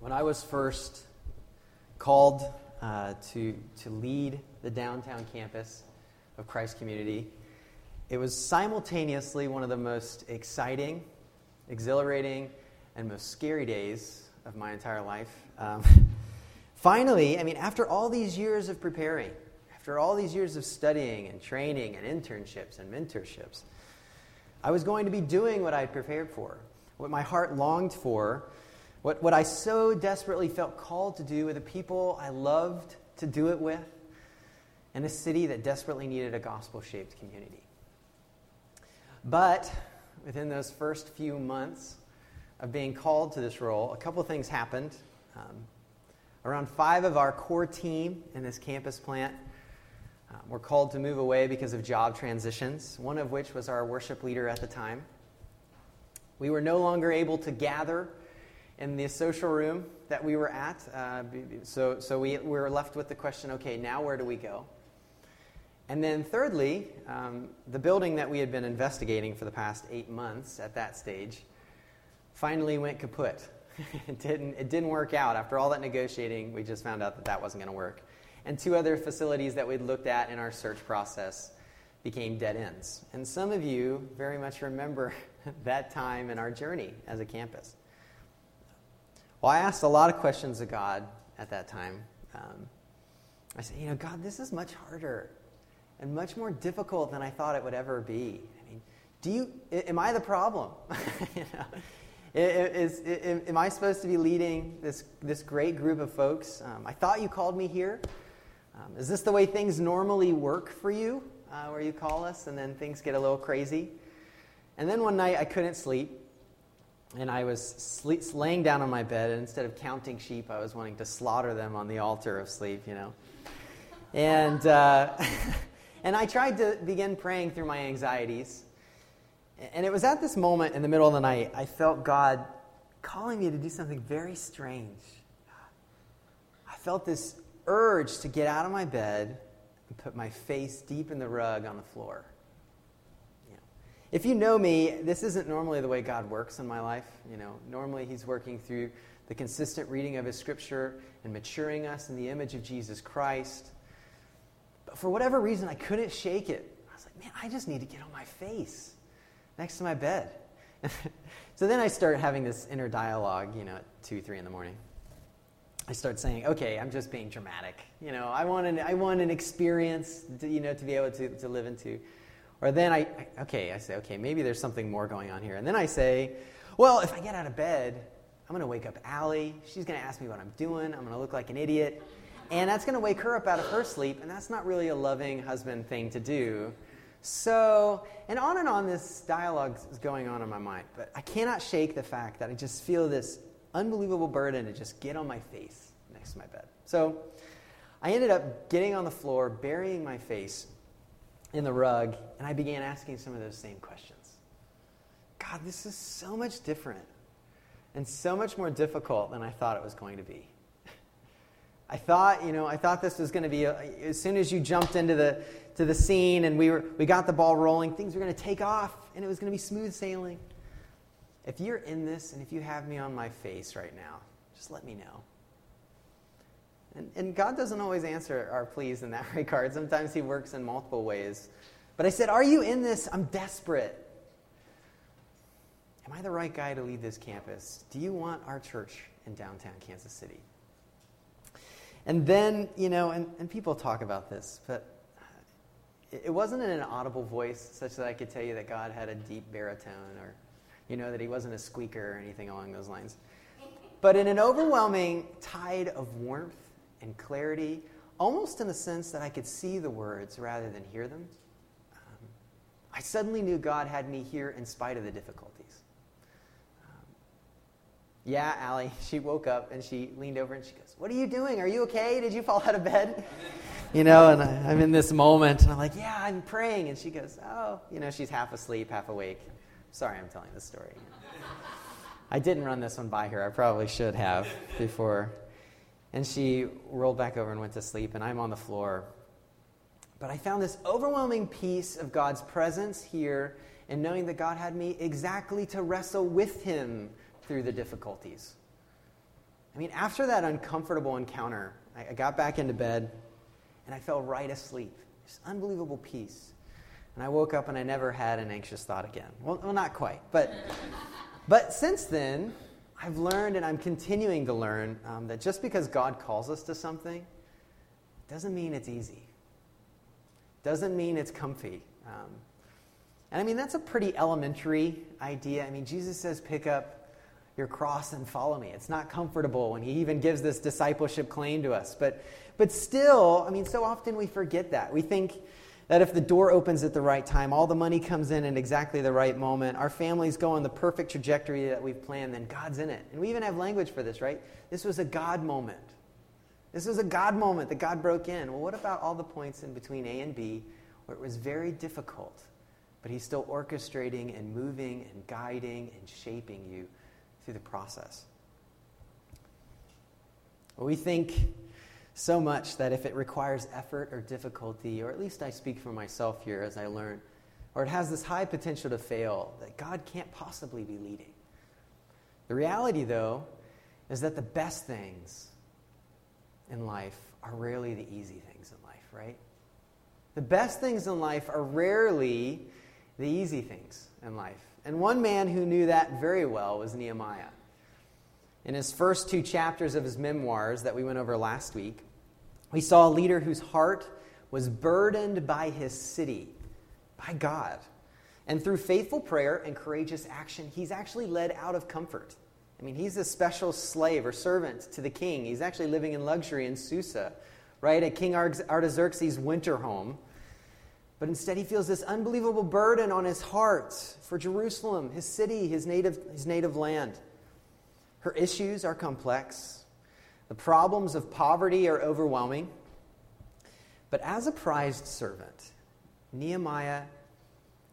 When I was first called uh, to, to lead the downtown campus of Christ Community, it was simultaneously one of the most exciting, exhilarating, and most scary days of my entire life. Um, finally, I mean, after all these years of preparing, after all these years of studying and training and internships and mentorships, I was going to be doing what I had prepared for, what my heart longed for, what, what I so desperately felt called to do with the people I loved to do it with, in a city that desperately needed a gospel shaped community. But within those first few months of being called to this role, a couple things happened. Um, around five of our core team in this campus plant um, were called to move away because of job transitions, one of which was our worship leader at the time. We were no longer able to gather in the social room that we were at. Uh, so so we, we were left with the question okay, now where do we go? And then, thirdly, um, the building that we had been investigating for the past eight months at that stage finally went kaput. it, didn't, it didn't work out. After all that negotiating, we just found out that that wasn't going to work. And two other facilities that we'd looked at in our search process became dead ends. And some of you very much remember that time in our journey as a campus. Well, I asked a lot of questions of God at that time. Um, I said, you know, God, this is much harder and much more difficult than I thought it would ever be. I mean, do you, am I the problem? you know, is, am I supposed to be leading this, this great group of folks? Um, I thought you called me here. Um, is this the way things normally work for you, uh, where you call us and then things get a little crazy? And then one night I couldn't sleep and I was sleep, laying down on my bed, and instead of counting sheep, I was wanting to slaughter them on the altar of sleep, you know. And, uh, and I tried to begin praying through my anxieties. And it was at this moment in the middle of the night, I felt God calling me to do something very strange. I felt this urge to get out of my bed and put my face deep in the rug on the floor. If you know me, this isn't normally the way God works in my life. You know, normally He's working through the consistent reading of His Scripture and maturing us in the image of Jesus Christ. But for whatever reason, I couldn't shake it. I was like, man, I just need to get on my face next to my bed. so then I start having this inner dialogue, you know, at 2, 3 in the morning. I start saying, okay, I'm just being dramatic. You know, I want an, I want an experience, to, you know, to be able to, to live into. Or then I, okay, I say, okay, maybe there's something more going on here. And then I say, well, if I get out of bed, I'm going to wake up Allie. She's going to ask me what I'm doing. I'm going to look like an idiot. And that's going to wake her up out of her sleep. And that's not really a loving husband thing to do. So, and on and on this dialogue is going on in my mind. But I cannot shake the fact that I just feel this unbelievable burden to just get on my face next to my bed. So I ended up getting on the floor, burying my face in the rug, and I began asking some of those same questions. God, this is so much different and so much more difficult than I thought it was going to be. I thought, you know, I thought this was going to be a, as soon as you jumped into the to the scene and we were we got the ball rolling, things were going to take off and it was going to be smooth sailing. If you're in this and if you have me on my face right now, just let me know. And, and God doesn't always answer our pleas in that regard. Sometimes He works in multiple ways. But I said, Are you in this? I'm desperate. Am I the right guy to lead this campus? Do you want our church in downtown Kansas City? And then, you know, and, and people talk about this, but it wasn't in an audible voice such that I could tell you that God had a deep baritone or, you know, that he wasn't a squeaker or anything along those lines. But in an overwhelming tide of warmth and clarity, almost in the sense that I could see the words rather than hear them. Um, I suddenly knew God had me here in spite of the difficulties. Um, yeah, Allie, she woke up and she leaned over and she goes, What are you doing? Are you okay? Did you fall out of bed? You know, and I, I'm in this moment and I'm like, Yeah, I'm praying. And she goes, Oh, you know, she's half asleep, half awake. Sorry, I'm telling this story. I didn't run this one by her. I probably should have before and she rolled back over and went to sleep, and I'm on the floor. But I found this overwhelming peace of God's presence here and knowing that God had me exactly to wrestle with Him through the difficulties. I mean, after that uncomfortable encounter, I, got back into bed and I fell right asleep. Just unbelievable peace. And I woke up and I never had an anxious thought again. Well, well not quite. But, but since then, I've learned and I'm continuing to learn um, that just because God calls us to something doesn't mean it's easy, doesn't mean it's comfy. Um, and I mean, that's a pretty elementary idea. I mean, Jesus says, pick up your cross and follow me. It's not comfortable, and he even gives this discipleship claim to us. But, but still, I mean, so often we forget that. We think that if the door opens at the right time, all the money comes in at exactly the right moment, our families go on the perfect trajectory that we've planned, then God's in it. And we even have language for this, right? This was a God moment. This was a God moment that God broke in. Well, what about all the points in between A and B where it was very difficult, but He's still orchestrating and moving and guiding and shaping you through the process? Well, we think so much that if it requires effort or difficulty, or at least I speak for myself here as I learn, or it has this high potential to fail, that God can't possibly be leading. The reality, though, is that the best things in life are rarely the easy things in life, right? The best things in life are rarely the easy things in life. And one man who knew that very well was Nehemiah. In his first two chapters of his memoirs that we went over last week, we saw a leader whose heart was burdened by his city, by God. And through faithful prayer and courageous action, he's actually led out of comfort. I mean, he's a special slave or servant to the king. He's actually living in luxury in Susa, right, at King Artaxerxes' winter home. But instead, he feels this unbelievable burden on his heart for Jerusalem, his city, his native, his native land. Her issues are complex, the problems of poverty are overwhelming. But as a prized servant, Nehemiah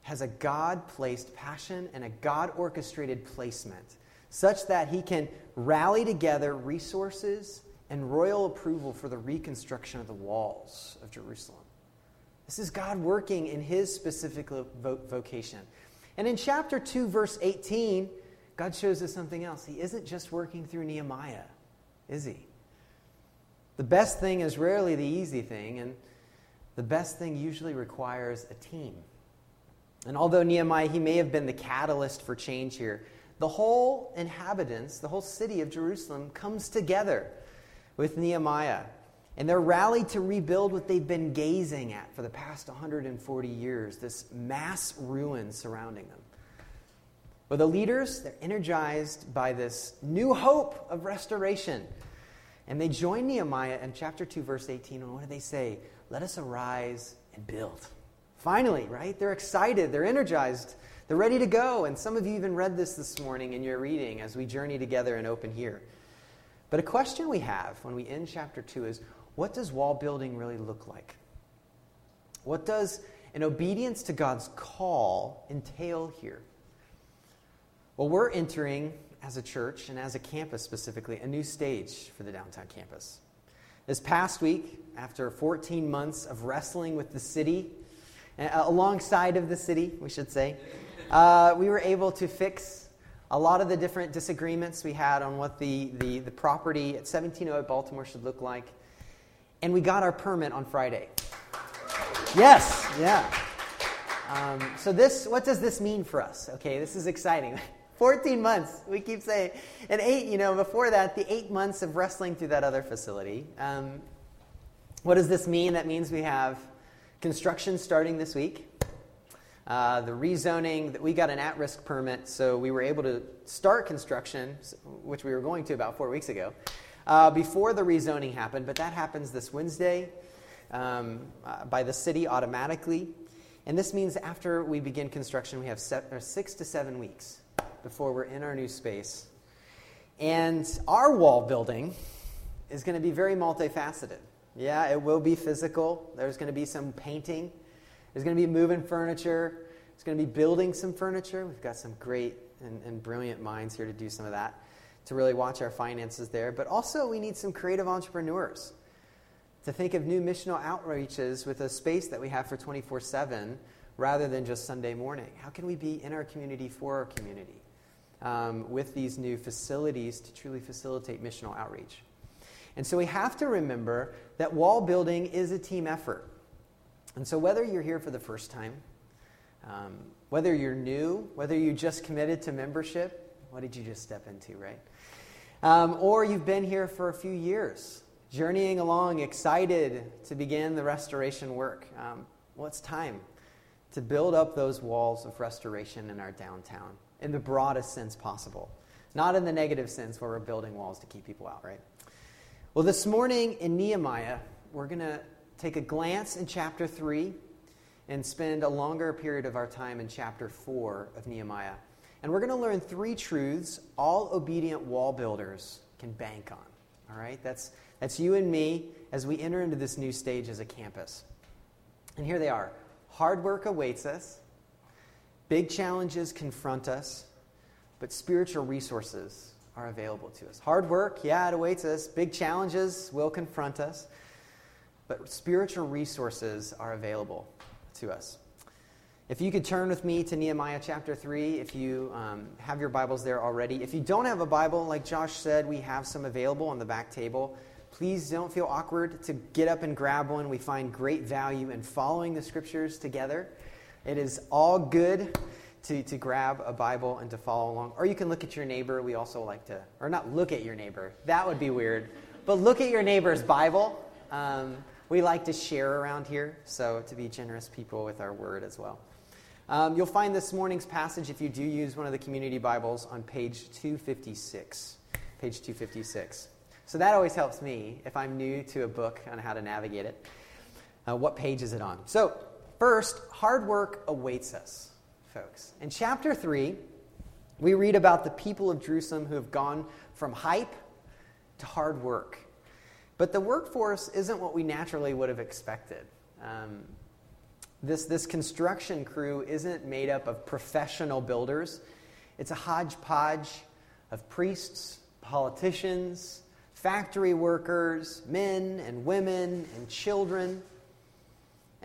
has a God placed passion and a God orchestrated placement such that he can rally together resources and royal approval for the reconstruction of the walls of Jerusalem. This is God working in his specific vocation. And in chapter 2, verse 18, God shows us something else. He isn't just working through Nehemiah, is he? The best thing is rarely the easy thing, and the best thing usually requires a team. And although Nehemiah, he may have been the catalyst for change here, the whole inhabitants, the whole city of Jerusalem comes together with Nehemiah. And they're rallied to rebuild what they've been gazing at for the past 140 years this mass ruin surrounding them. But the leaders, they're energized by this new hope of restoration. And they join Nehemiah in chapter 2, verse 18. And what do they say? Let us arise and build. Finally, right? They're excited, they're energized they're ready to go. And some of you even read this this morning in your reading as we journey together and open here. But a question we have when we end chapter 2 is what does wall building really look like? What does an obedience to God's call entail here? Well, we're entering as a church and as a campus specifically a new stage for the downtown campus. This past week, after 14 months of wrestling with the city, uh, alongside of the city, we should say, uh, we were able to fix a lot of the different disagreements we had on what the, the, the property at 1708 Baltimore should look like. And we got our permit on Friday. Yes, yeah. Um, so this, what does this mean for us? Okay, this is exciting. 14 months, we keep saying. And eight, you know, before that, the eight months of wrestling through that other facility. Um, what does this mean? That means we have construction starting this week. Uh, the rezoning, we got an at risk permit, so we were able to start construction, which we were going to about four weeks ago, uh, before the rezoning happened. But that happens this Wednesday um, uh, by the city automatically. And this means after we begin construction, we have six to seven weeks before we're in our new space. And our wall building is going to be very multifaceted. Yeah, it will be physical. There's going to be some painting there's going to be moving furniture. There's going to be building some furniture. We've got some great and, and brilliant minds here to do some of that, to really watch our finances there. But also, we need some creative entrepreneurs to think of new missional outreaches with a space that we have for 24 7 rather than just Sunday morning. How can we be in our community for our community? Um, with these new facilities to truly facilitate missional outreach. And so we have to remember that wall building is a team effort. And so whether you're here for the first time, um, whether you're new, whether you just committed to membership, what did you just step into, right? Um, or you've been here for a few years, journeying along, excited to begin the restoration work. Um, well, it's time to build up those walls of restoration in our downtown in the broadest sense possible, not in the negative sense where we're building walls to keep people out, right? Well, this morning in Nehemiah, we're going to take a glance in chapter 3 and spend a longer period of our time in chapter 4 of Nehemiah. And we're going to learn three truths all obedient wall builders can bank on. All right? That's, that's you and me as we enter into this new stage as a campus. And here they are hard work awaits us, big challenges confront us, but spiritual resources are available to us. Hard work, yeah, it awaits us. Big challenges will confront us, but spiritual resources are available to us. If you could turn with me to Nehemiah chapter 3, if you um, have your Bibles there already. If you don't have a Bible, like Josh said, we have some available on the back table. Please don't feel awkward to get up and grab one. We find great value in following the scriptures together. It is all good to, to grab a Bible and to follow along. Or you can look at your neighbor. We also like to, or not look at your neighbor, that would be weird, but look at your neighbor's Bible. Um, we like to share around here, so to be generous people with our word as well. Um, you'll find this morning's passage, if you do use one of the community Bibles, on page 256. Page 256. So that always helps me if I'm new to a book on how to navigate it. Uh, what page is it on? So, first, hard work awaits us, folks. In chapter 3, we read about the people of Jerusalem who have gone from hype to hard work. But the workforce isn't what we naturally would have expected. Um, this, this construction crew isn't made up of professional builders, it's a hodgepodge of priests, politicians, factory workers, men and women and children.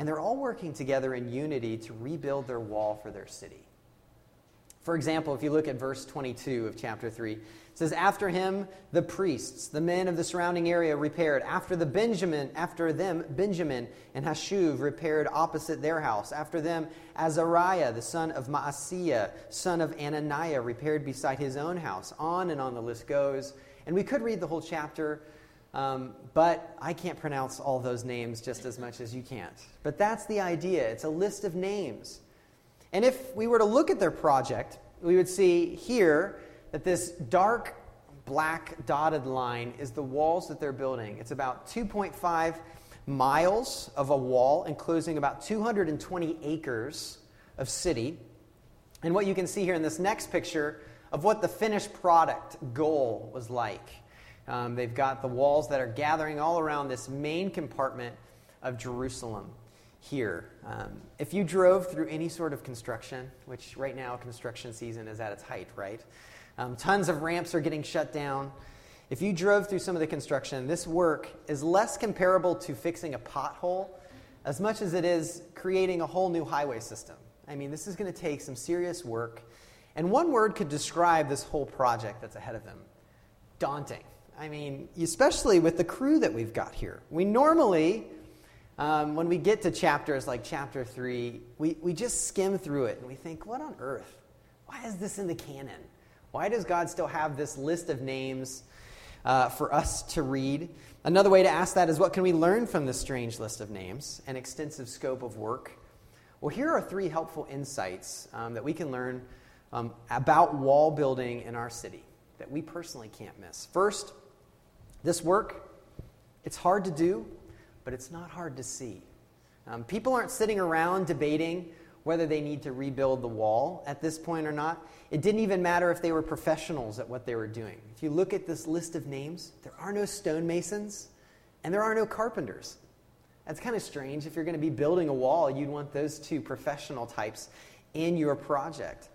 And they're all working together in unity to rebuild their wall for their city. For example, if you look at verse 22 of chapter 3, it says, After him, the priests, the men of the surrounding area, repaired. After the Benjamin, after them, Benjamin and Hasshub repaired opposite their house. After them, Azariah, the son of Maaseiah, son of Ananiah, repaired beside his own house. On and on the list goes. And we could read the whole chapter, um, but I can't pronounce all those names just as much as you can't. But that's the idea. It's a list of names. And if we were to look at their project, we would see here that this dark black dotted line is the walls that they're building. It's about 2.5 miles of a wall enclosing about 220 acres of city. And what you can see here in this next picture of what the finished product goal was like. Um, they've got the walls that are gathering all around this main compartment of Jerusalem here. Um, if you drove through any sort of construction, which right now construction season is at its height, right? Um, tons of ramps are getting shut down. If you drove through some of the construction, this work is less comparable to fixing a pothole as much as it is creating a whole new highway system. I mean, this is going to take some serious work. And one word could describe this whole project that's ahead of them daunting. I mean, especially with the crew that we've got here. We normally, um, when we get to chapters like chapter 3, we, we just skim through it and we think, what on earth? Why is this in the canon? Why does God still have this list of names uh, for us to read? Another way to ask that is what can we learn from this strange list of names and extensive scope of work? Well, here are three helpful insights um, that we can learn um, about wall building in our city that we personally can't miss. First, this work, it's hard to do, but it's not hard to see. Um, people aren't sitting around debating whether they need to rebuild the wall at this point or not. It didn't even matter if they were professionals at what they were doing. If you look at this list of names, there are no stonemasons and there are no carpenters. That's kind of strange. If you're going to be building a wall, you'd want those two professional types in your project.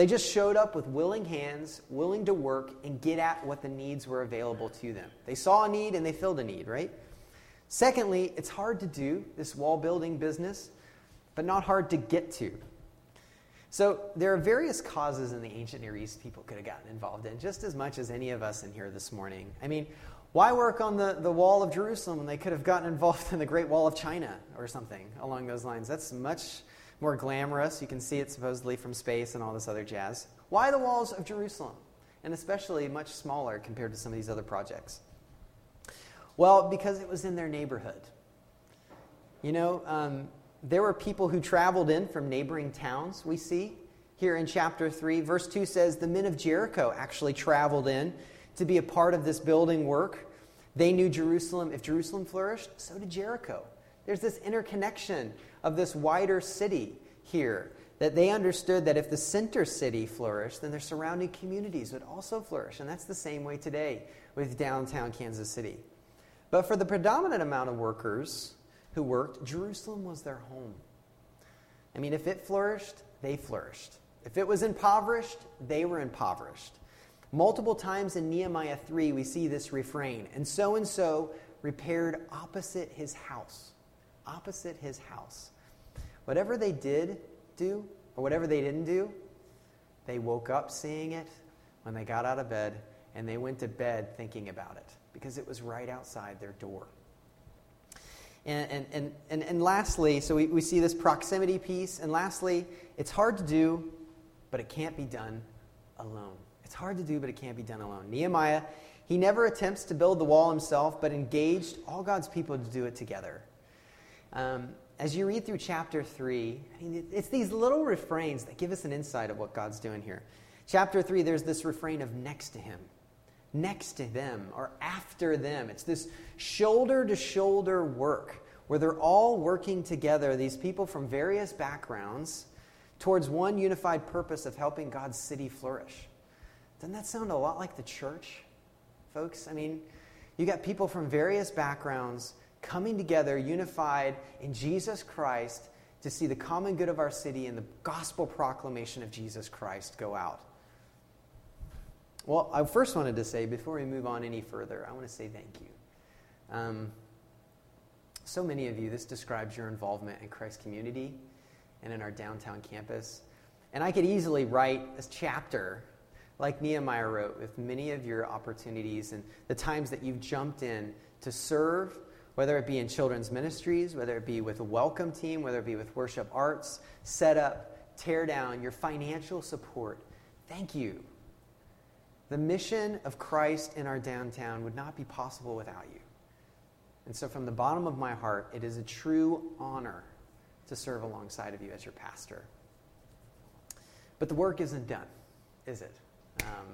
They just showed up with willing hands, willing to work and get at what the needs were available to them. They saw a need and they filled a need, right? Secondly, it's hard to do this wall building business, but not hard to get to. So there are various causes in the ancient Near East people could have gotten involved in, just as much as any of us in here this morning. I mean, why work on the, the wall of Jerusalem when they could have gotten involved in the Great Wall of China or something along those lines? That's much more glamorous. You can see it supposedly from space and all this other jazz. Why the walls of Jerusalem? And especially much smaller compared to some of these other projects. Well, because it was in their neighborhood. You know, um, there were people who traveled in from neighboring towns, we see here in chapter 3. Verse 2 says the men of Jericho actually traveled in to be a part of this building work. They knew Jerusalem. If Jerusalem flourished, so did Jericho. There's this interconnection of this wider city here that they understood that if the center city flourished, then their surrounding communities would also flourish. And that's the same way today with downtown Kansas City. But for the predominant amount of workers, who worked, Jerusalem was their home. I mean, if it flourished, they flourished. If it was impoverished, they were impoverished. Multiple times in Nehemiah 3, we see this refrain and so and so repaired opposite his house. Opposite his house. Whatever they did do, or whatever they didn't do, they woke up seeing it when they got out of bed, and they went to bed thinking about it because it was right outside their door. And, and, and, and, lastly, so we, we see this proximity piece. And lastly, it's hard to do, but it can't be done alone. It's hard to do, but it can't be done alone. Nehemiah, he never attempts to build the wall himself, but engaged all God's people to do it together. Um, as you read through chapter 3, I mean, it's these little refrains that give us an insight of what God's doing here. Chapter 3, there's this refrain of next to him next to them or after them. It's this shoulder to shoulder work where they're all working together, these people from various backgrounds, towards one unified purpose of helping God's city flourish. Doesn't that sound a lot like the church, folks? I mean, you got people from various backgrounds coming together, unified in Jesus Christ, to see the common good of our city and the gospel proclamation of Jesus Christ go out. Well, I first wanted to say, before we move on any further, I want to say thank you. Um, so many of you, this describes your involvement in Christ community and in our downtown campus. And I could easily write a chapter like Nehemiah wrote with many of your opportunities and the times that you've jumped in to serve, whether it be in children's ministries, whether it be with a welcome team, whether it be with worship arts, set up, tear down, your financial support. Thank you. The mission of Christ in our downtown would not be possible without you. And so, from the bottom of my heart, it is a true honor to serve alongside of you as your pastor. But the work isn't done, is it? Um,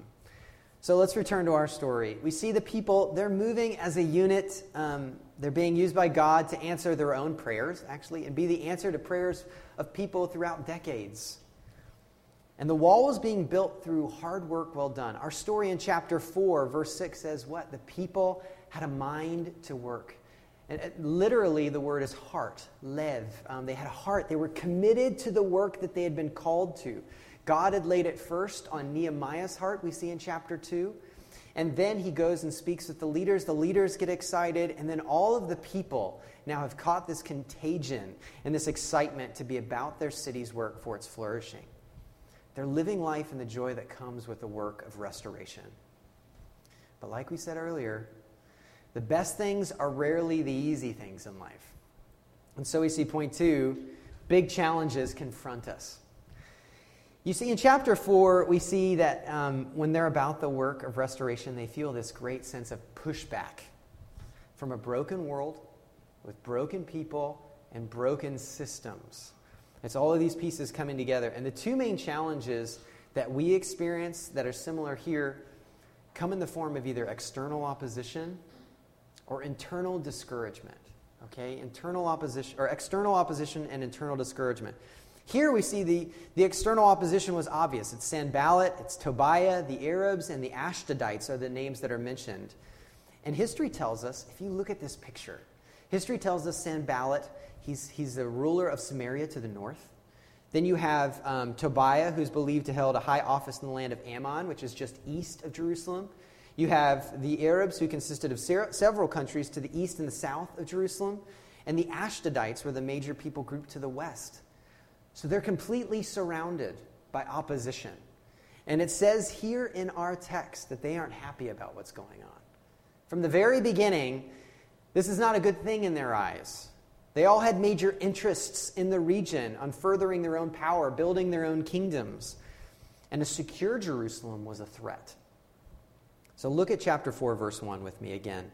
so let's return to our story. We see the people, they're moving as a unit. Um, they're being used by God to answer their own prayers, actually, and be the answer to prayers of people throughout decades. And the wall was being built through hard work well done. Our story in chapter 4, verse 6 says what? The people had a mind to work. And literally, the word is heart, lev. Um, they had a heart. They were committed to the work that they had been called to. God had laid it first on Nehemiah's heart, we see in chapter 2. And then he goes and speaks with the leaders. The leaders get excited, and then all of the people now have caught this contagion and this excitement to be about their city's work for its flourishing. They're living life in the joy that comes with the work of restoration. But like we said earlier, the best things are rarely the easy things in life. And so we see point two big challenges confront us. You see, in chapter 4, we see that um, when they're about the work of restoration, they feel this great sense of pushback from a broken world with broken people and broken systems. It's all of these pieces coming together. And the two main challenges that we experience that are similar here come in the form of either external opposition or internal discouragement. Okay? Internal opposition, or external opposition and internal discouragement. Here we see the, the external opposition was obvious. It's Sanballat, it's Tobiah, the Arabs, and the Ashdodites are the names that are mentioned. And history tells us, if you look at this picture, history tells us Sanballat He's, he's the ruler of Samaria to the north. Then you have um, Tobiah, who's believed to hold a high office in the land of Ammon, which is just east of Jerusalem. You have the Arabs, who consisted of several countries to the east and the south of Jerusalem. And the Ashdodites were the major people group to the west. So they're completely surrounded by opposition. And it says here in our text that they aren't happy about what's going on. From the very beginning, this is not a good thing in their eyes. They all had major interests in the region on furthering their own power, building their own kingdoms. And a secure Jerusalem was a threat. So look at chapter 4, verse 1 with me again,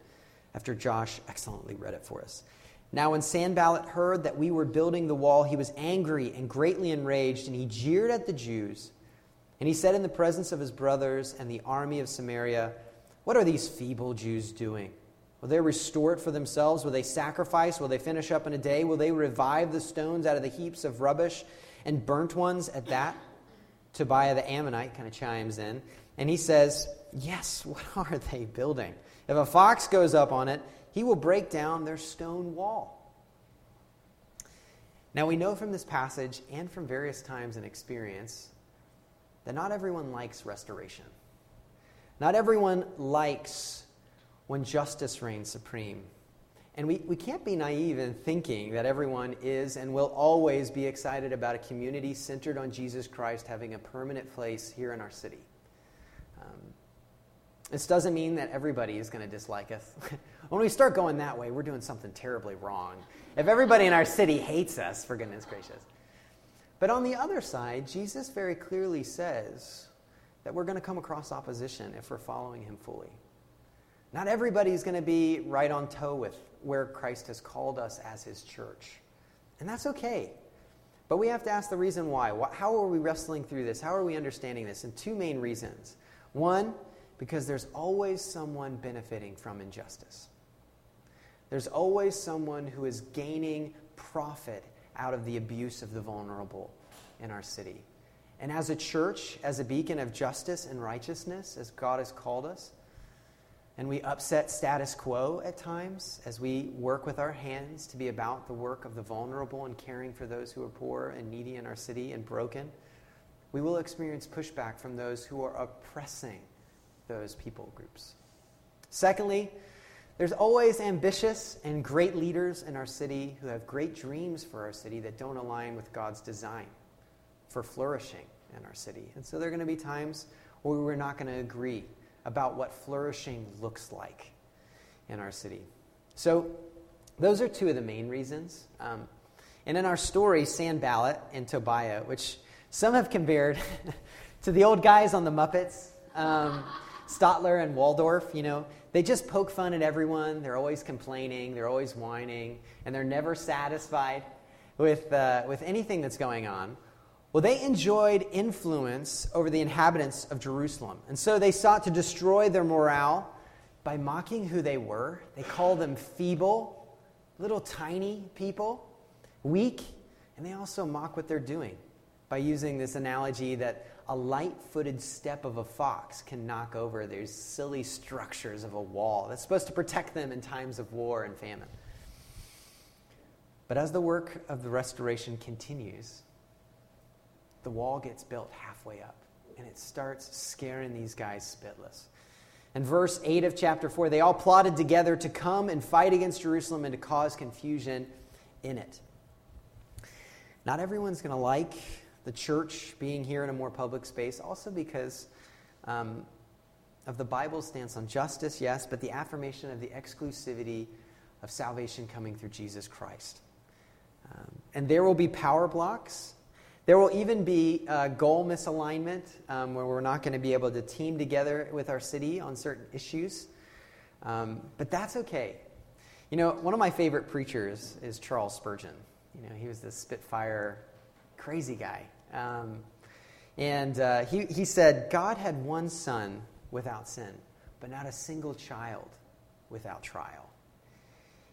after Josh excellently read it for us. Now, when Sanballat heard that we were building the wall, he was angry and greatly enraged, and he jeered at the Jews. And he said in the presence of his brothers and the army of Samaria, What are these feeble Jews doing? Will they restore it for themselves? Will they sacrifice? Will they finish up in a day? Will they revive the stones out of the heaps of rubbish and burnt ones at that? Tobiah the Ammonite kind of chimes in, and he says, Yes, what are they building? If a fox goes up on it, he will break down their stone wall. Now, we know from this passage and from various times in experience that not everyone likes restoration. Not everyone likes when justice reigns supreme. And we, we can't be naive in thinking that everyone is and will always be excited about a community centered on Jesus Christ having a permanent place here in our city. This doesn't mean that everybody is going to dislike us. when we start going that way, we're doing something terribly wrong. If everybody in our city hates us, for goodness gracious. But on the other side, Jesus very clearly says that we're going to come across opposition if we're following him fully. Not everybody is going to be right on toe with where Christ has called us as his church. And that's okay. But we have to ask the reason why. How are we wrestling through this? How are we understanding this? And two main reasons. One, because there's always someone benefiting from injustice. There's always someone who is gaining profit out of the abuse of the vulnerable in our city. And as a church, as a beacon of justice and righteousness, as God has called us, and we upset status quo at times as we work with our hands to be about the work of the vulnerable and caring for those who are poor and needy in our city and broken. We will experience pushback from those who are oppressing those people groups. Secondly, there's always ambitious and great leaders in our city who have great dreams for our city that don't align with God's design for flourishing in our city. And so there are going to be times where we're not going to agree about what flourishing looks like in our city. So, those are two of the main reasons. Um, and in our story, Sanballat and Tobiah, which some have compared to the old guys on the Muppets, um, Statler and Waldorf, you know, they just poke fun at everyone. They're always complaining, they're always whining, and they're never satisfied with, uh, with anything that's going on. Well, they enjoyed influence over the inhabitants of Jerusalem. And so they sought to destroy their morale by mocking who they were. They called them feeble, little tiny people, weak, and they also mock what they're doing by using this analogy that a light footed step of a fox can knock over these silly structures of a wall that's supposed to protect them in times of war and famine. But as the work of the restoration continues, the wall gets built halfway up and it starts scaring these guys spitless. In verse 8 of chapter 4, they all plotted together to come and fight against Jerusalem and to cause confusion in it. Not everyone's going to like the church being here in a more public space, also because um, of the Bible's stance on justice, yes, but the affirmation of the exclusivity of salvation coming through Jesus Christ. Um, and there will be power blocs there will even be a goal misalignment um, where we're not going to be able to team together with our city on certain issues. Um, but that's okay. You know, one of my favorite preachers is Charles Spurgeon. You know, he was this Spitfire, crazy guy. Um, and uh, he, he said, God had one son without sin, but not a single child without trial.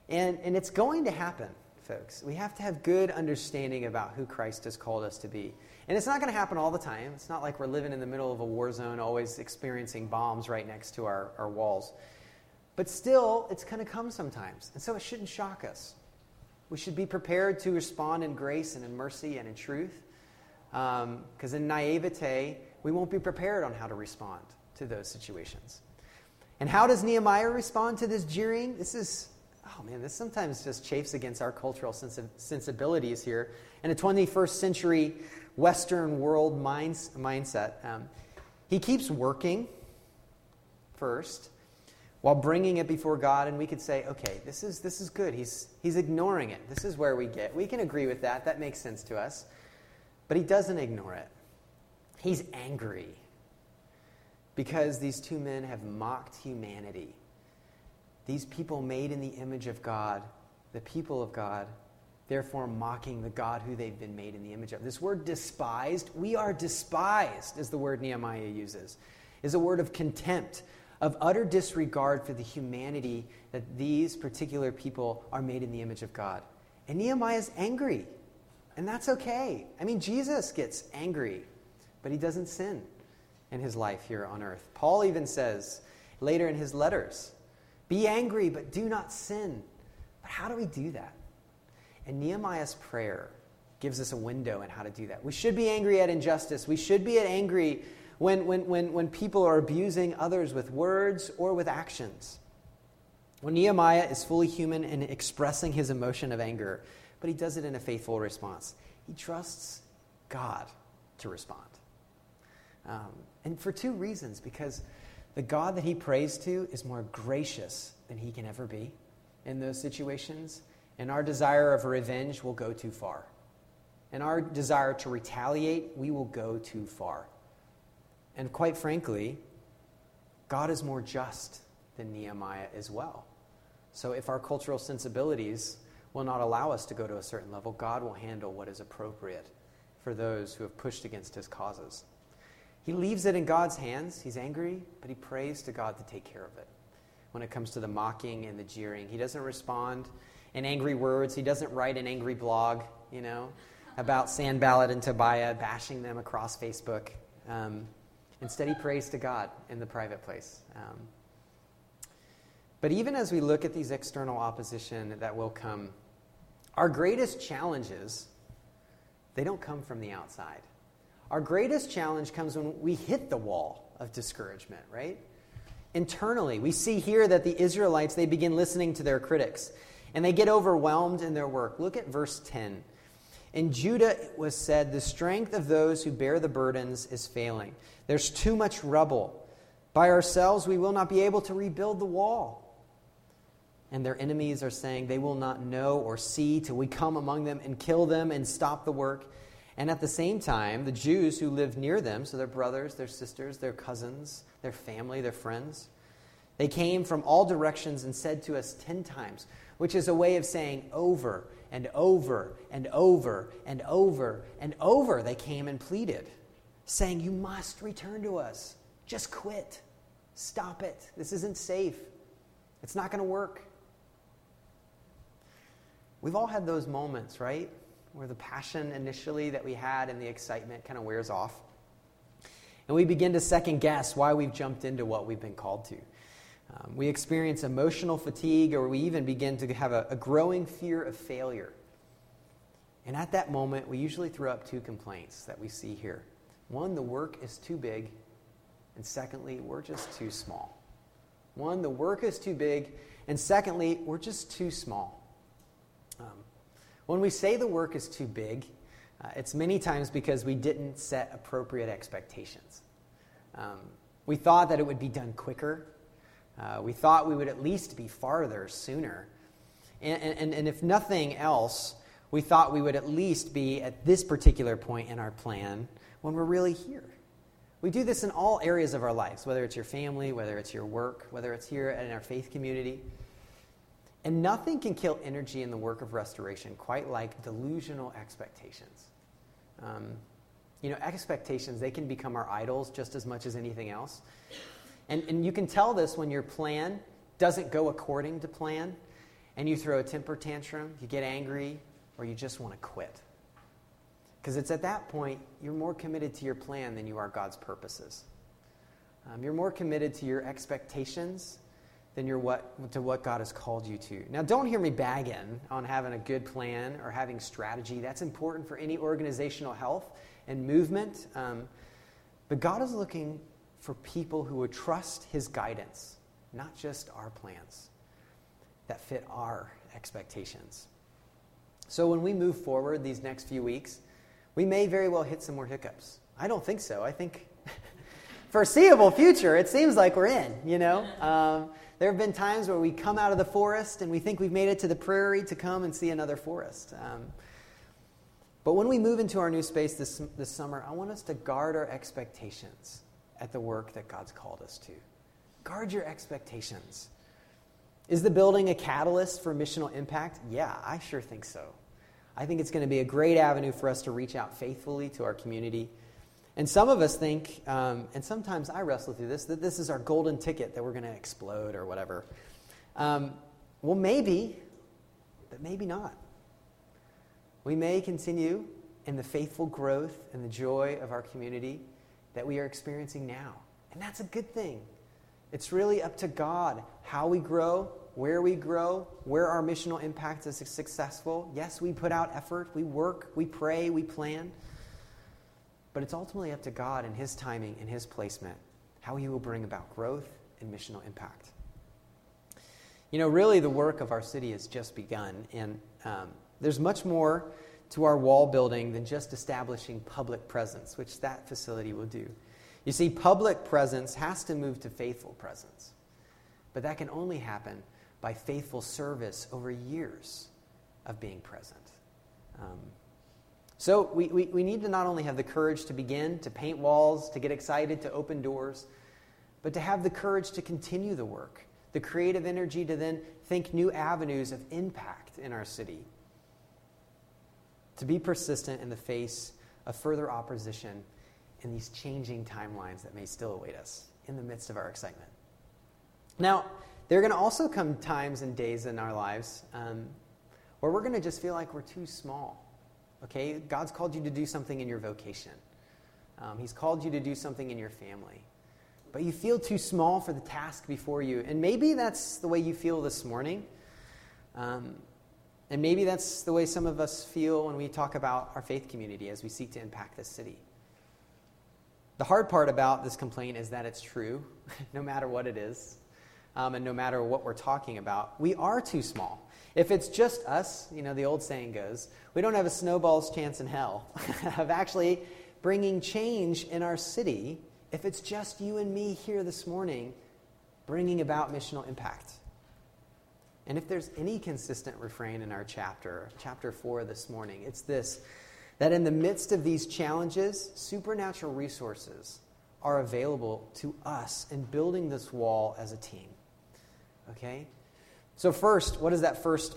And, and it's going to happen folks. We have to have good understanding about who Christ has called us to be. And it's not going to happen all the time. It's not like we're living in the middle of a war zone, always experiencing bombs right next to our, our walls. But still, it's going to come sometimes. And so it shouldn't shock us. We should be prepared to respond in grace and in mercy and in truth. Because um, in naivete, we won't be prepared on how to respond to those situations. And how does Nehemiah respond to this jeering? This is, oh man, this sometimes just chafes against our cultural sensibilities here. In a 21st century Western world minds, mindset, um, he keeps working first while bringing it before God, and we could say, okay, this is, this is good. He's, he's ignoring it. This is where we get. We can agree with that. That makes sense to us. But he doesn't ignore it. He's angry because these two men have mocked humanity. These people made in the image of God, the people of God, therefore mocking the God who they've been made in the image of. This word despised, we are despised, is the word Nehemiah uses, is a word of contempt, of utter disregard for the humanity that these particular people are made in the image of God. And Nehemiah is angry, and that's okay. I mean, Jesus gets angry, but he doesn't sin in his life here on earth. Paul even says later in his letters, Be angry, but do not sin. But how do we do that? And Nehemiah's prayer gives us a window in how to do that. We should be angry at injustice. We should be angry when, when, when, when people are abusing others with words or with actions. When Nehemiah is fully human in expressing his emotion of anger, but he does it in a faithful response. He trusts God to respond. Um, and for two reasons because the God that he prays to is more gracious than he can ever be in those situations, and our desire of revenge will go too far. And our desire to retaliate, we will go too far. And quite frankly, God is more just than Nehemiah as well. So if our cultural sensibilities will not allow us to go to a certain level, God will handle what is appropriate for those who have pushed against his causes. He leaves it in God's hands. He's angry, but he prays to God to take care of it. When it comes to the mocking and the jeering, he doesn't respond in angry words. He doesn't write an angry blog, you know, about Sanballat and Tobiah, bashing them across Facebook. Um, instead, he prays to God in the private place. Um, but even as we look at these external opposition that will come, our greatest challenges, they don't come from the outside. Our greatest challenge comes when we hit the wall of discouragement, right? Internally, we see here that the Israelites, they begin listening to their critics and they get overwhelmed in their work. Look at verse 10. In Judah it was said, The strength of those who bear the burdens is failing. There's too much rubble. By ourselves, we will not be able to rebuild the wall. And their enemies are saying, They will not know or see till we come among them and kill them and stop the work. And at the same time, the Jews who lived near them, so their brothers, their sisters, their cousins, their family, their friends, they came from all directions and said to us ten times, which is a way of saying over and over and over and over and over. They came and pleaded, saying, You must return to us. Just quit. Stop it. This isn't safe. It's not going to work. We've all had those moments, right? where the passion initially that we had and the excitement kind of wears off. And we begin to second guess why we've jumped into what we've been called to. Um, we experience emotional fatigue, or we even begin to have a, a growing fear of failure. And at that moment, we usually throw up two complaints that we see here. One, the work is too big, and secondly, we're just too small. One, the work is too big, and secondly, we're just too small. When we say the work is too big, uh, it's many times because we didn't set appropriate expectations. Um, we thought that it would be done quicker. Uh, we thought we would at least be farther sooner. And, and, and if nothing else, we thought we would at least be at this particular point in our plan when we're really here. We do this in all areas of our lives, whether it's your family, whether it's your work, whether it's here in our faith community. And nothing can kill energy in the work of restoration quite like delusional expectations. Um, you know, expectations, they can become our idols just as much as anything else. And, and you can tell this when your plan doesn't go according to plan and you throw a temper tantrum, you get angry, or you just want to quit. Because it's at that point you're more committed to your plan than you are God's purposes. Um, you're more committed to your expectations than you're what, to what God has called you to. Now, don't hear me bagging on having a good plan or having strategy. That's important for any organizational health and movement. Um, but God is looking for people who would trust His guidance, not just our plans. that fit our expectations. So when we move forward these next few weeks, we may very well hit some more hiccups. I don't think so. I think foreseeable future, it seems like we're in, you know? Um, there have been times where we come out of the forest and we think we've made it to the prairie to come and see another forest. Um, but when we move into our new space this, this summer, I want us to guard our expectations at the work that God's called us to. Guard your expectations. Is the building a catalyst for missional impact? Yeah, I sure think so. I think it's going to be a great avenue for us to reach out faithfully to our community. And some of us think, um, and sometimes I wrestle through this, that this is our golden ticket that we're going to explode or whatever. Um, well, maybe, but maybe not. We may continue in the faithful growth and the joy of our community that we are experiencing now. And that's a good thing. It's really up to God how we grow, where we grow, where our missional impact is successful. Yes, we put out effort, we work, we pray, we plan. But it's ultimately up to God and His timing and His placement, how He will bring about growth and missional impact. You know, really, the work of our city has just begun, and um, there's much more to our wall building than just establishing public presence, which that facility will do. You see, public presence has to move to faithful presence. But that can only happen by faithful service over years of being present. Um, so we, we, we need to not only have the courage to begin, to paint walls, to get excited, to open doors, but to have the courage to continue the work, the creative energy to then think new avenues of impact in our city, to be persistent in the face of further opposition in these changing timelines that may still await us in the midst of our excitement. Now, there are going to also come times and days in our lives um, where we're going to just feel like we're too small. Okay? God's called you to do something in your vocation, um, He's called you to do something in your family. But you feel too small for the task before you. And maybe that's the way you feel this morning. Um, and maybe that's the way some of us feel when we talk about our faith community as we seek to impact this city. The hard part about this complaint is that it's true, no matter what it is, um, and no matter what we're talking about. We are too small. If it's just us, you know, the old saying goes, we don't have a snowball's chance in hell of actually bringing change in our city if it's just you and me here this morning bringing about missional impact. And if there's any consistent refrain in our chapter, chapter 4 this morning, it's this that in the midst of these challenges, supernatural resources are available to us in building this wall as a team. Okay? So, first, what is that first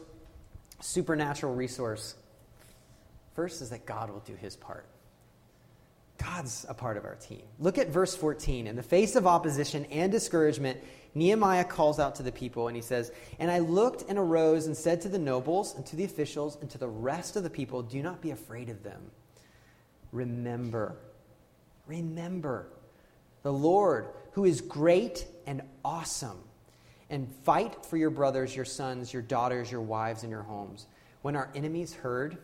supernatural resource? First is that God will do his part. God's a part of our team. Look at verse 14. In the face of opposition and discouragement, Nehemiah calls out to the people and he says, And I looked and arose and said to the nobles and to the officials and to the rest of the people, Do not be afraid of them. Remember, remember the Lord who is great and awesome. And fight for your brothers, your sons, your daughters, your wives, and your homes. When our enemies heard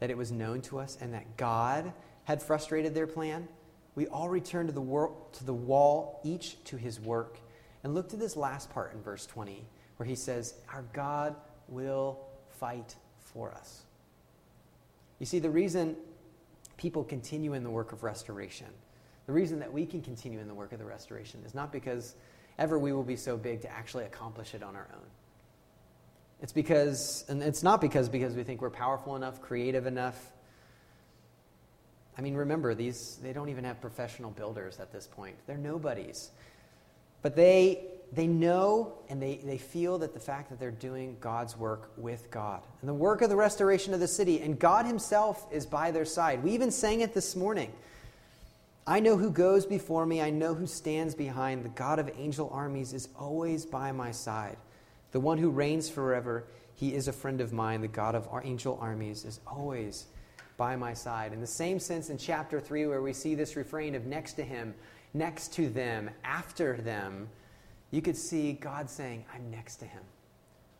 that it was known to us and that God had frustrated their plan, we all returned to the, wor- to the wall, each to his work. And look to this last part in verse 20, where he says, Our God will fight for us. You see, the reason people continue in the work of restoration, the reason that we can continue in the work of the restoration is not because ever we will be so big to actually accomplish it on our own. It's because, and it's not because because we think we're powerful enough, creative enough. I mean, remember, these, they don't even have professional builders at this point. They're nobodies. But they, they know and they, they feel that the fact that they're doing God's work with God and the work of the restoration of the city, and God Himself is by their side. We even sang it this morning. I know who goes before me, I know who stands behind. The God of angel armies is always by my side. The one who reigns forever, He is a friend of mine. The God of our angel armies is always by my side. In the same sense, in chapter 3, where we see this refrain of next to Him, next to them, after them, you could see God saying, I'm next to him.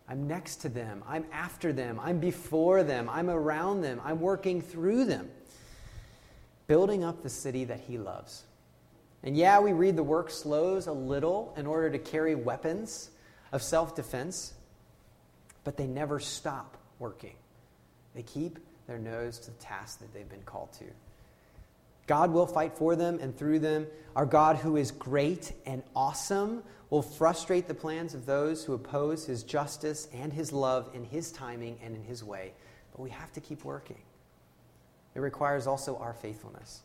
I'm next to them. I'm after them. I'm before them. I'm around them. I'm working through them. Building up the city that he loves. And yeah, we read the work slows a little in order to carry weapons of self defense. but they never stop working. They keep their nose to the task that they've been called to. God will fight for them and through them. Our God, who is great and awesome, will frustrate the plans of those who oppose his justice and his love in his timing and in his way. But we have to keep working. It requires also our faithfulness.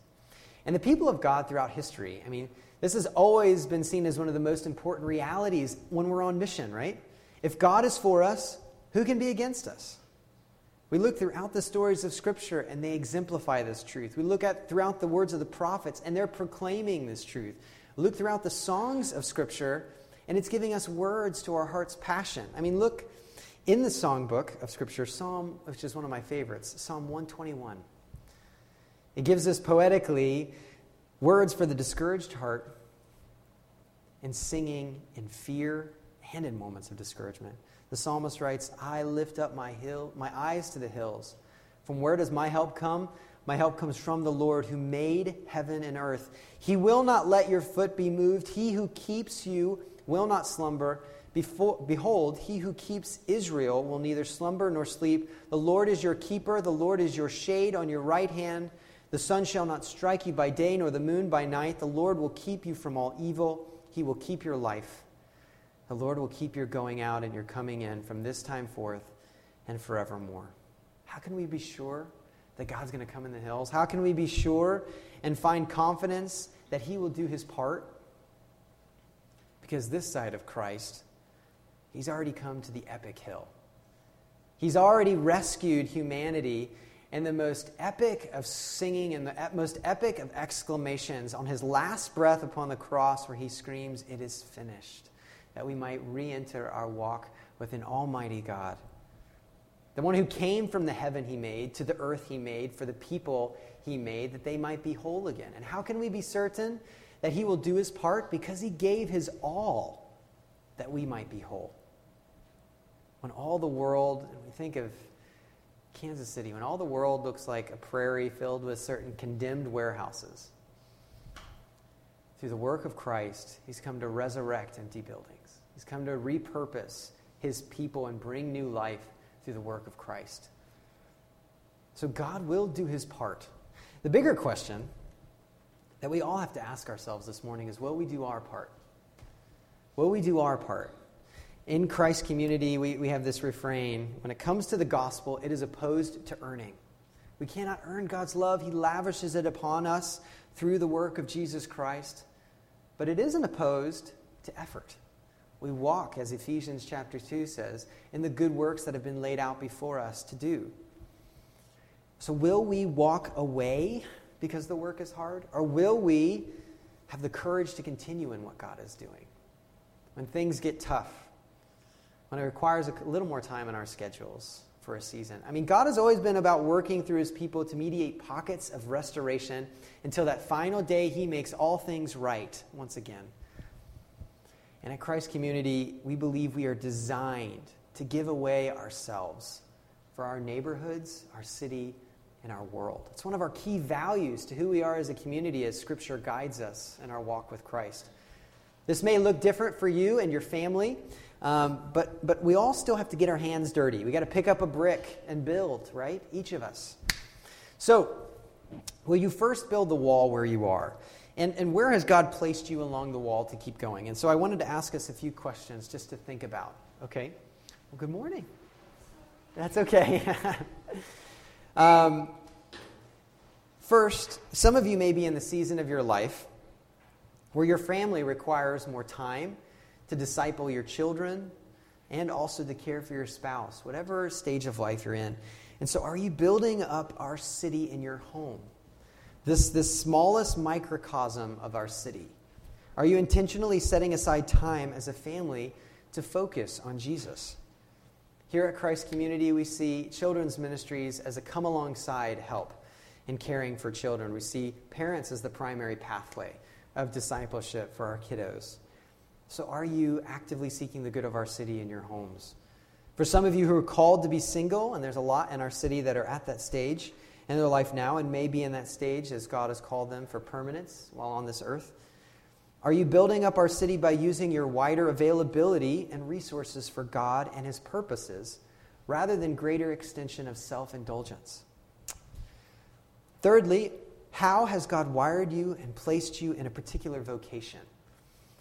And the people of God throughout history, I mean, this has always been seen as one of the most important realities when we're on mission, right? If God is for us, who can be against us? We look throughout the stories of Scripture and they exemplify this truth. We look at throughout the words of the prophets and they're proclaiming this truth. Look throughout the songs of Scripture and it's giving us words to our heart's passion. I mean, look in the songbook of Scripture, Psalm, which is one of my favorites, Psalm 121. It gives us poetically words for the discouraged heart and singing in fear and in moments of discouragement. The psalmist writes, I lift up my, hill, my eyes to the hills. From where does my help come? My help comes from the Lord who made heaven and earth. He will not let your foot be moved. He who keeps you will not slumber. Before, behold, he who keeps Israel will neither slumber nor sleep. The Lord is your keeper. The Lord is your shade on your right hand. The sun shall not strike you by day, nor the moon by night. The Lord will keep you from all evil. He will keep your life. The Lord will keep your going out and your coming in from this time forth and forevermore. How can we be sure that God's going to come in the hills? How can we be sure and find confidence that He will do His part? Because this side of Christ, He's already come to the epic hill. He's already rescued humanity in the most epic of singing and the most epic of exclamations on his last breath upon the cross, where he screams, It is finished that we might re enter our walk with an almighty God. The one who came from the heaven he made to the earth he made for the people he made, that they might be whole again. And how can we be certain that he will do his part? Because he gave his all that we might be whole. When all the world, and we think of Kansas City, when all the world looks like a prairie filled with certain condemned warehouses, through the work of Christ, he's come to resurrect empty buildings. He's come to repurpose his people and bring new life through the work of Christ. So God will do his part. The bigger question that we all have to ask ourselves this morning is will we do our part? Will we do our part? In Christ's community, we, we have this refrain when it comes to the gospel, it is opposed to earning. We cannot earn God's love, He lavishes it upon us through the work of Jesus Christ. But it isn't opposed to effort. We walk, as Ephesians chapter 2 says, in the good works that have been laid out before us to do. So, will we walk away because the work is hard? Or will we have the courage to continue in what God is doing? When things get tough, when it requires a little more time in our schedules for a season. I mean, God has always been about working through his people to mediate pockets of restoration until that final day he makes all things right once again. And at Christ Community, we believe we are designed to give away ourselves for our neighborhoods, our city, and our world. It's one of our key values to who we are as a community as Scripture guides us in our walk with Christ. This may look different for you and your family, um, but, but we all still have to get our hands dirty. We got to pick up a brick and build, right? Each of us. So, will you first build the wall where you are? And, and where has God placed you along the wall to keep going? And so I wanted to ask us a few questions just to think about. Okay? Well, good morning. That's okay. um, first, some of you may be in the season of your life where your family requires more time to disciple your children and also to care for your spouse, whatever stage of life you're in. And so, are you building up our city in your home? this, this smallest microcosm of our city? Are you intentionally setting aside time as a family to focus on Jesus? Here at Christ Community, we see children's ministries as a come alongside help in caring for children. We see parents as the primary pathway of discipleship for our kiddos. So, are you actively seeking the good of our city in your homes? For some of you who are called to be single, and there's a lot in our city that are at that stage, in their life now and may be in that stage as God has called them for permanence while on this earth. Are you building up our city by using your wider availability and resources for God and His purposes rather than greater extension of self indulgence? Thirdly, how has God wired you and placed you in a particular vocation?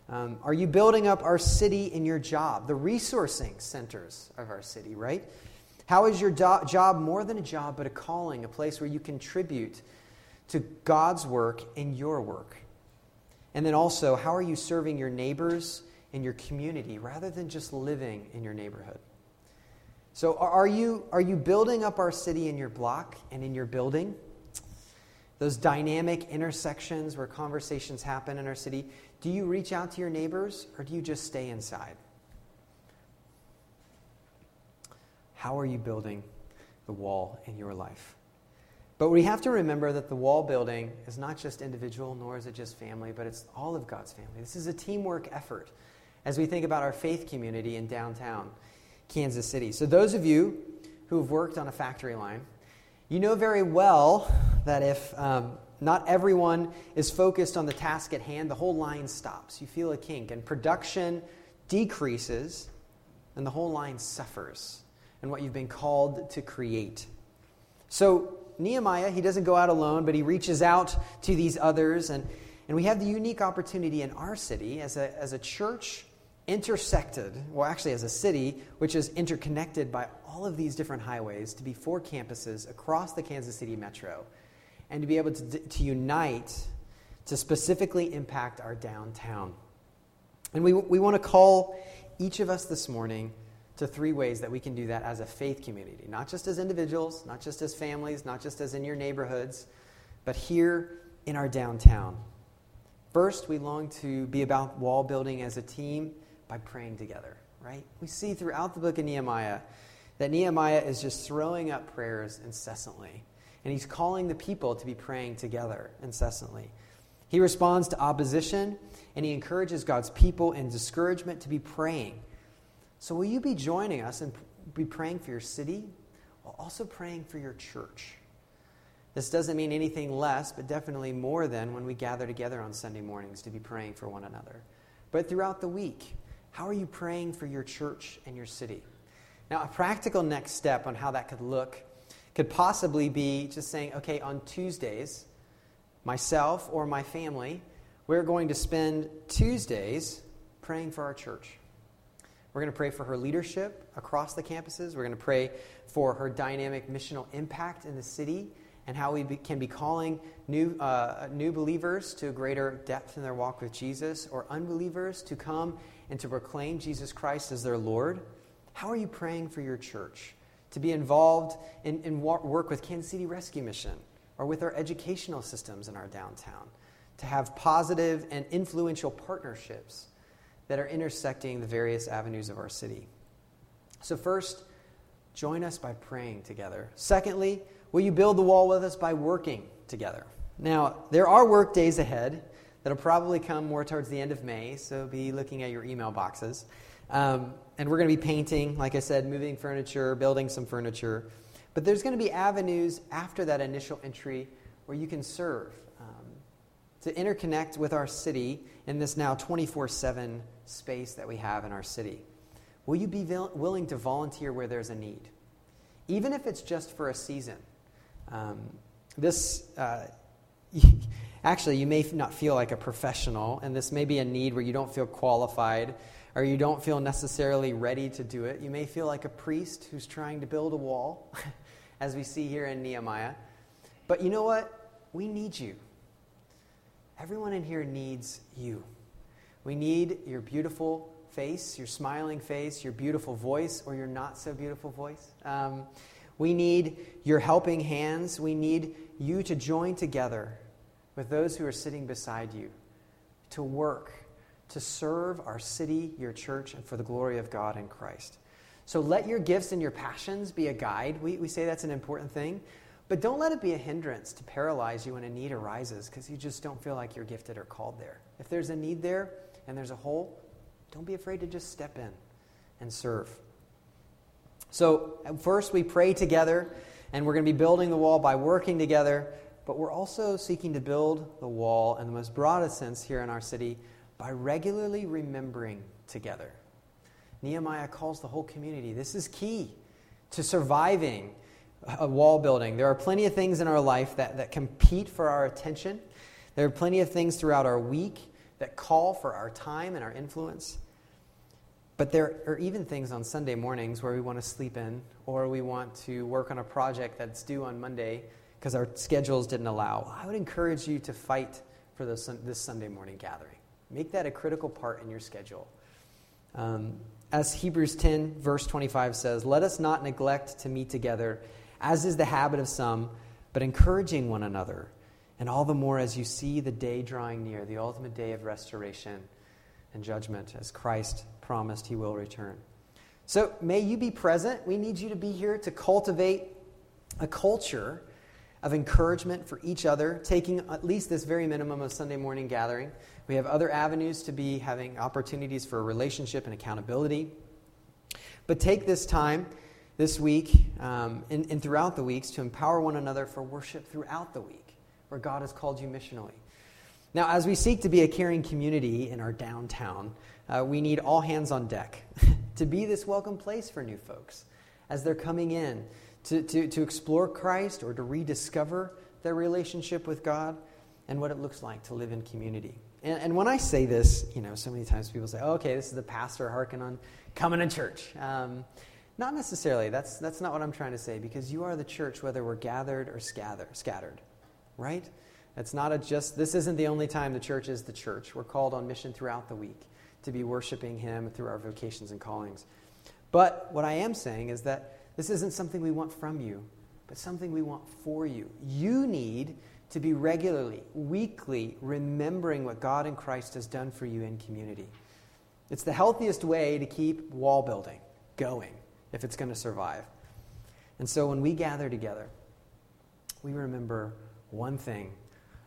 Um, are you building up our city in your job, the resourcing centers of our city, right? How is your do- job more than a job, but a calling, a place where you contribute to God's work in your work? And then also, how are you serving your neighbors and your community rather than just living in your neighborhood? So, are you, are you building up our city in your block and in your building? Those dynamic intersections where conversations happen in our city. Do you reach out to your neighbors or do you just stay inside? How are you building the wall in your life? But we have to remember that the wall building is not just individual, nor is it just family, but it's all of God's family. This is a teamwork effort as we think about our faith community in downtown Kansas City. So, those of you who have worked on a factory line, you know very well that if um, not everyone is focused on the task at hand, the whole line stops. You feel a kink, and production decreases, and the whole line suffers and what you've been called to create. So, Nehemiah, he doesn't go out alone, but he reaches out to these others. And, and we have the unique opportunity in our city as a, as a church intersected, well, actually, as a city, which is interconnected by all of these different highways, to be four campuses across the Kansas City metro and to be able to, to unite to specifically impact our downtown. And we, we want to call each of us this morning to three ways that we can do that as a faith community, not just as individuals, not just as families, not just as in your neighborhoods, but here in our downtown. First, we long to be about wall building as a team by praying together, right? We see throughout the book of Nehemiah that Nehemiah is just throwing up prayers incessantly, and he's calling the people to be praying together incessantly. He responds to opposition, and he encourages God's people in discouragement to be praying so, will you be joining us and be praying for your city while also praying for your church? This doesn't mean anything less, but definitely more than when we gather together on Sunday mornings to be praying for one another. But throughout the week, how are you praying for your church and your city? Now, a practical next step on how that could look could possibly be just saying, okay, on Tuesdays, myself or my family, we're going to spend Tuesdays praying for our church. We're going to pray for her leadership across the campuses. We're going to pray for her dynamic missional impact in the city and how we be, can be calling new, uh, new believers to a greater depth in their walk with Jesus or unbelievers to come and to proclaim Jesus Christ as their Lord. How are you praying for your church? To be involved in, in work with Kansas City Rescue Mission or with our educational systems in our downtown. To have positive and influential partnerships that are intersecting the various avenues of our city. So, first, join us by praying together. Secondly, will you build the wall with us by working together? Now, there are work days ahead that'll probably come more towards the end of May, so be looking at your email boxes. Um, and we're going to be painting, like I said, moving furniture, building some furniture. But there's going to be avenues after that initial entry where you can serve, um, to interconnect with our city in this now 24 7 space that we have in our city? Will you be willing to volunteer where there's a need? Even if it's just for a season. Um, this, uh, actually, you may not feel like a professional, and this may be a need where you don't feel qualified or you don't feel necessarily ready to do it. You may feel like a priest who's trying to build a wall, as we see here in Nehemiah. But you know what? We need you. Everyone in here needs you. We need your beautiful face, your smiling face, your beautiful voice, or your not so beautiful voice. Um, we need your helping hands. We need you to join together with those who are sitting beside you to work, to serve our city, your church, and for the glory of God in Christ. So let your gifts and your passions be a guide. We, we say that's an important thing. But don't let it be a hindrance to paralyze you when a need arises because you just don't feel like you're gifted or called there. If there's a need there, and there's a hole, don't be afraid to just step in and serve. So, first, we pray together, and we're going to be building the wall by working together, but we're also seeking to build the wall in the most broadest sense here in our city by regularly remembering together. Nehemiah calls the whole community. This is key to surviving a wall building. There are plenty of things in our life that, that compete for our attention. There are plenty of things throughout our week that call for our time and our influence. But there are even things on Sunday mornings where we want to sleep in or we want to work on a project that's due on Monday because our schedules didn't allow. I would encourage you to fight for this, this Sunday morning gathering. Make that a critical part in your schedule. Um, as Hebrews 10, verse 25 says, Let us not neglect to meet together, as is the habit of some, but encouraging one another, and all the more as you see the day drawing near, the ultimate day of restoration and judgment, as Christ promised he will return. So may you be present. We need you to be here to cultivate a culture of encouragement for each other, taking at least this very minimum of Sunday morning gathering. We have other avenues to be having opportunities for relationship and accountability. But take this time this week um, and, and throughout the weeks to empower one another for worship throughout the week, where God has called you missionally. Now, as we seek to be a caring community in our downtown, uh, we need all hands on deck to be this welcome place for new folks as they're coming in to, to, to explore Christ or to rediscover their relationship with God and what it looks like to live in community. And, and when I say this, you know, so many times people say, oh, okay, this is the pastor harking on coming to church. Um, not necessarily. That's, that's not what I'm trying to say, because you are the church whether we're gathered or scattered, scattered right? It's not a just, this isn't the only time the church is the church. We're called on mission throughout the week to be worshiping Him through our vocations and callings. But what I am saying is that this isn't something we want from you, but something we want for you. You need to be regularly, weekly, remembering what God and Christ has done for you in community. It's the healthiest way to keep wall building going if it's going to survive. And so when we gather together, we remember one thing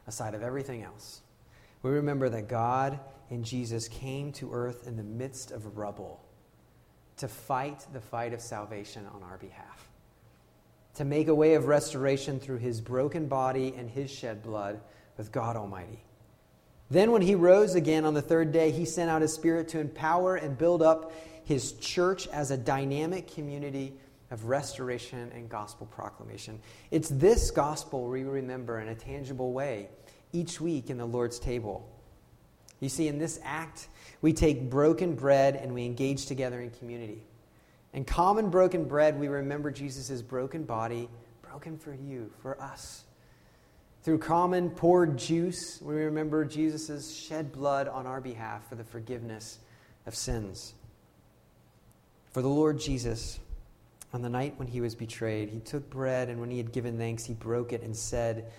aside of everything else. We remember that God and Jesus came to earth in the midst of rubble to fight the fight of salvation on our behalf, to make a way of restoration through his broken body and his shed blood with God Almighty. Then, when he rose again on the third day, he sent out his Spirit to empower and build up his church as a dynamic community of restoration and gospel proclamation. It's this gospel we remember in a tangible way each week in the Lord's table. You see, in this act, we take broken bread and we engage together in community. In common broken bread, we remember Jesus' broken body, broken for you, for us. Through common poured juice, we remember Jesus' shed blood on our behalf for the forgiveness of sins. For the Lord Jesus, on the night when he was betrayed, he took bread, and when he had given thanks, he broke it and said,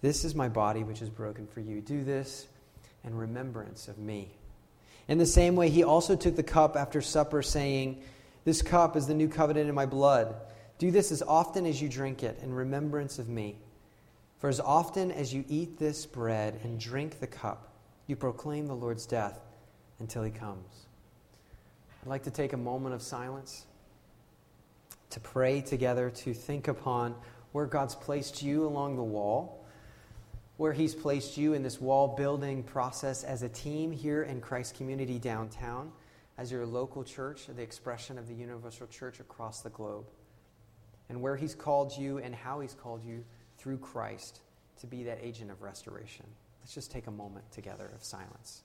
This is my body, which is broken for you. Do this in remembrance of me. In the same way, he also took the cup after supper, saying, This cup is the new covenant in my blood. Do this as often as you drink it in remembrance of me. For as often as you eat this bread and drink the cup, you proclaim the Lord's death until he comes. I'd like to take a moment of silence to pray together, to think upon where God's placed you along the wall, where He's placed you in this wall building process as a team here in Christ Community downtown, as your local church, the expression of the universal church across the globe, and where He's called you and how He's called you through Christ to be that agent of restoration. Let's just take a moment together of silence.